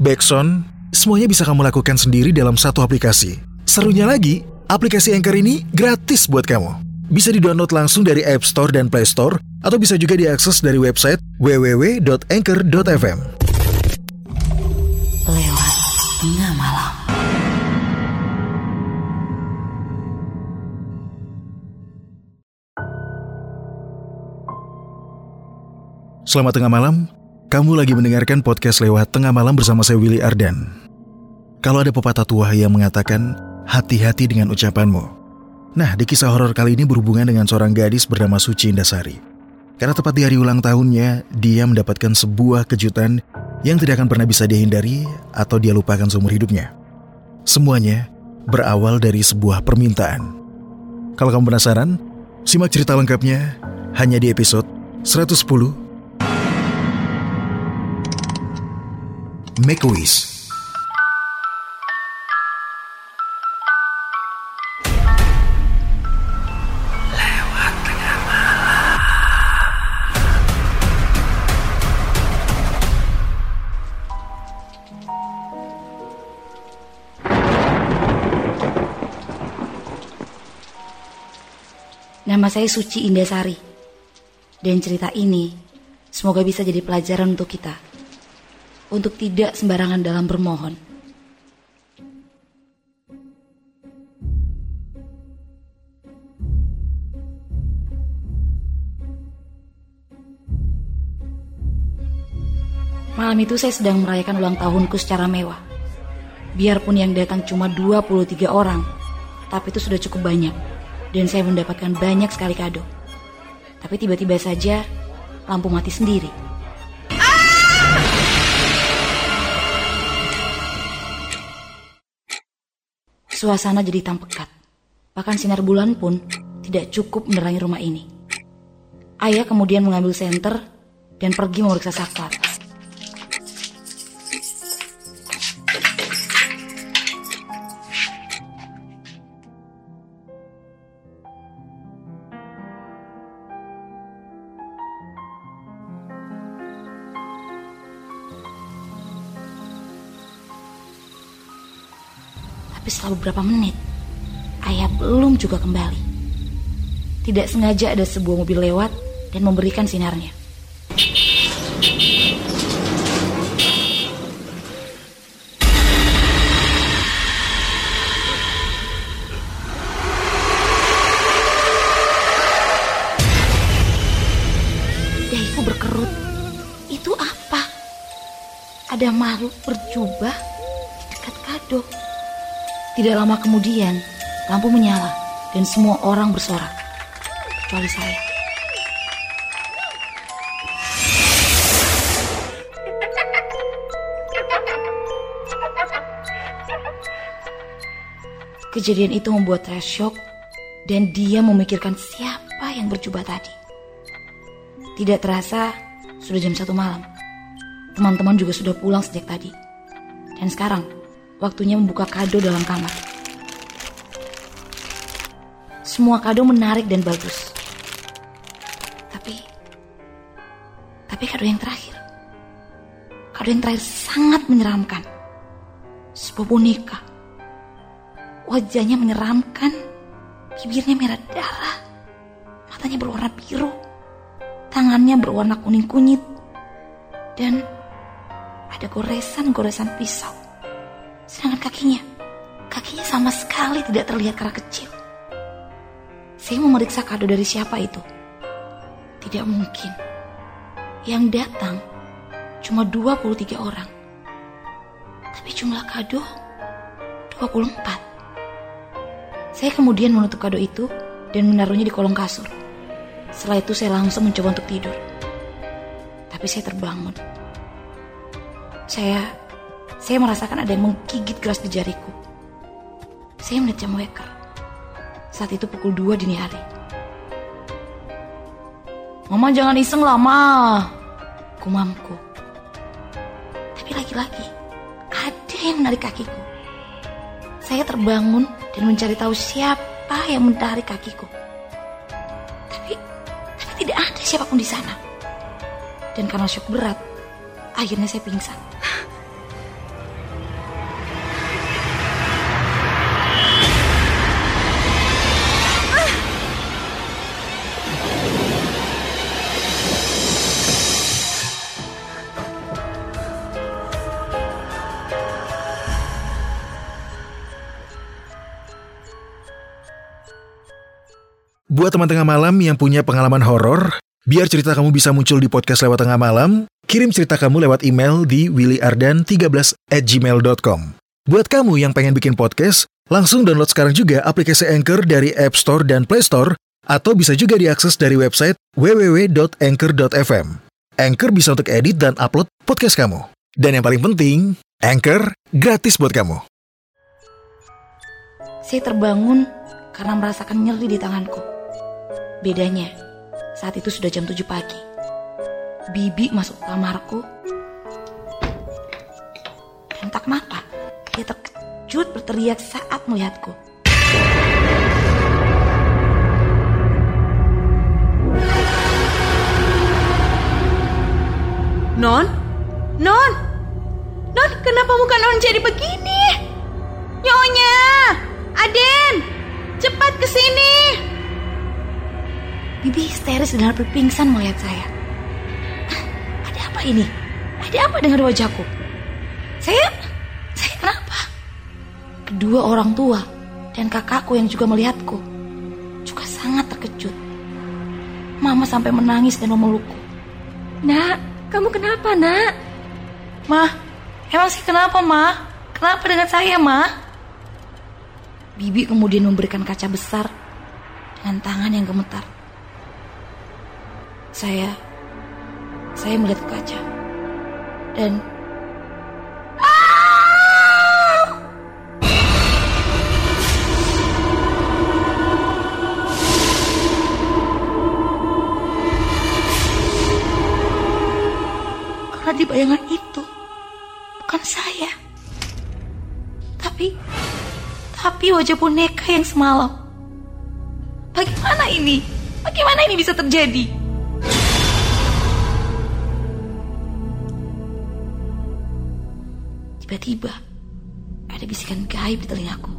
backsound, semuanya bisa kamu lakukan sendiri dalam satu aplikasi. Serunya lagi, aplikasi Anchor ini gratis buat kamu. Bisa di-download langsung dari App Store dan Play Store, atau bisa juga diakses dari website www.anchor.fm. Lewat tengah malam. Selamat tengah malam, kamu lagi mendengarkan podcast lewat tengah malam bersama saya Willy Ardan. Kalau ada pepatah tua yang mengatakan, hati-hati dengan ucapanmu. Nah, di kisah horor kali ini berhubungan dengan seorang gadis bernama Suci Indasari. Karena tepat di hari ulang tahunnya, dia mendapatkan sebuah kejutan yang tidak akan pernah bisa dihindari atau dia lupakan seumur hidupnya. Semuanya berawal dari sebuah permintaan. Kalau kamu penasaran, simak cerita lengkapnya hanya di episode 110 Make a Wish. Nama saya Suci Indasari. Dan cerita ini semoga bisa jadi pelajaran untuk kita. Untuk tidak sembarangan dalam bermohon. Malam itu saya sedang merayakan ulang tahunku secara mewah. Biarpun yang datang cuma 23 orang, tapi itu sudah cukup banyak dan saya mendapatkan banyak sekali kado. Tapi tiba-tiba saja lampu mati sendiri. Suasana jadi hitam pekat. Bahkan sinar bulan pun tidak cukup menerangi rumah ini. Ayah kemudian mengambil senter dan pergi memeriksa saklar. Tapi setelah beberapa menit, ayah belum juga kembali. Tidak sengaja ada sebuah mobil lewat dan memberikan sinarnya. Dahiku berkerut. Itu apa? Ada makhluk berjubah di dekat kado. Tidak lama kemudian, lampu menyala dan semua orang bersorak. Kecuali saya. Kejadian itu membuat saya shock dan dia memikirkan siapa yang berjubah tadi. Tidak terasa, sudah jam satu malam. Teman-teman juga sudah pulang sejak tadi. Dan sekarang, waktunya membuka kado dalam kamar. Semua kado menarik dan bagus. Tapi, tapi kado yang terakhir, kado yang terakhir sangat menyeramkan. Sebuah boneka. Wajahnya menyeramkan, bibirnya merah darah, matanya berwarna biru, tangannya berwarna kuning kunyit, dan ada goresan-goresan pisau. Sedangkan kakinya, kakinya sama sekali tidak terlihat karena kecil. Saya memeriksa kado dari siapa itu. Tidak mungkin. Yang datang cuma 23 orang. Tapi jumlah kado 24. Saya kemudian menutup kado itu dan menaruhnya di kolong kasur. Setelah itu saya langsung mencoba untuk tidur. Tapi saya terbangun. Saya Saya merasakan ada yang menggigit keras di jariku. Saya melihat jam weker. Saat itu pukul 2 dini hari. Mama jangan iseng lah, Ma. Kumamku. Tapi lagi-lagi, ada yang menarik kakiku. Saya terbangun dan mencari tahu siapa yang menarik kakiku. Tapi, tapi tidak ada siapa pun di sana. Dan karena shock berat, akhirnya saya pingsan. Buat teman tengah malam yang punya pengalaman horor, biar cerita kamu bisa muncul di podcast lewat tengah malam, kirim cerita kamu lewat email di willyardan13 at gmail.com. Buat kamu yang pengen bikin podcast, langsung download sekarang juga aplikasi Anchor dari App Store dan Play Store, atau bisa juga diakses dari website www.anchor.fm. Anchor bisa untuk edit dan upload podcast kamu. Dan yang paling penting, Anchor gratis buat kamu. Saya terbangun karena merasakan nyeri di tanganku. Bedanya, saat itu sudah jam 7 pagi. Bibi masuk ke kamarku. Dan tak kenapa, dia terkejut berteriak saat melihatku. Non? Non? Non, kenapa muka Non jadi begini? Nyonya! Aden! Cepat ke sini! Bibi histeris dan hampir pingsan melihat saya. "Ah, Ada apa ini? Ada apa dengan wajahku? Saya, saya kenapa? Kedua orang tua dan kakakku yang juga melihatku juga sangat terkejut. Mama sampai menangis dan memelukku. Nak, kamu kenapa nak? Ma, emang sih kenapa ma? Kenapa dengan saya ma? Bibi kemudian memberikan kaca besar dengan tangan yang gemetar. Saya saya melihat ke kaca. Dan karena di bayangan itu bukan saya. Tapi tapi wajah boneka yang semalam. Bagaimana ini? Bagaimana ini bisa terjadi Tiba-tiba ada bisikan gaib di telingaku.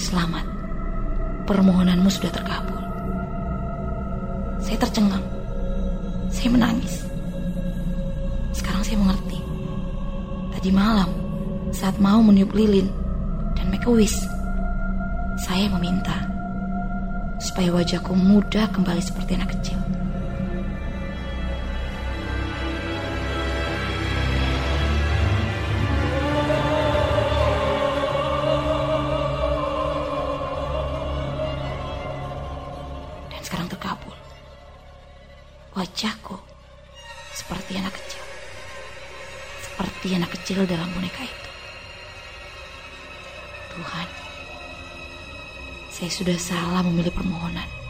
Selamat, permohonanmu sudah terkabul. Saya tercengang. Saya menangis. Sekarang saya mengerti. Tadi malam, saat mau meniup lilin dan make a wish, saya meminta supaya wajahku muda kembali seperti anak kecil. Seperti anak kecil dalam boneka itu. Tuhan, saya sudah salah memilih permohonan.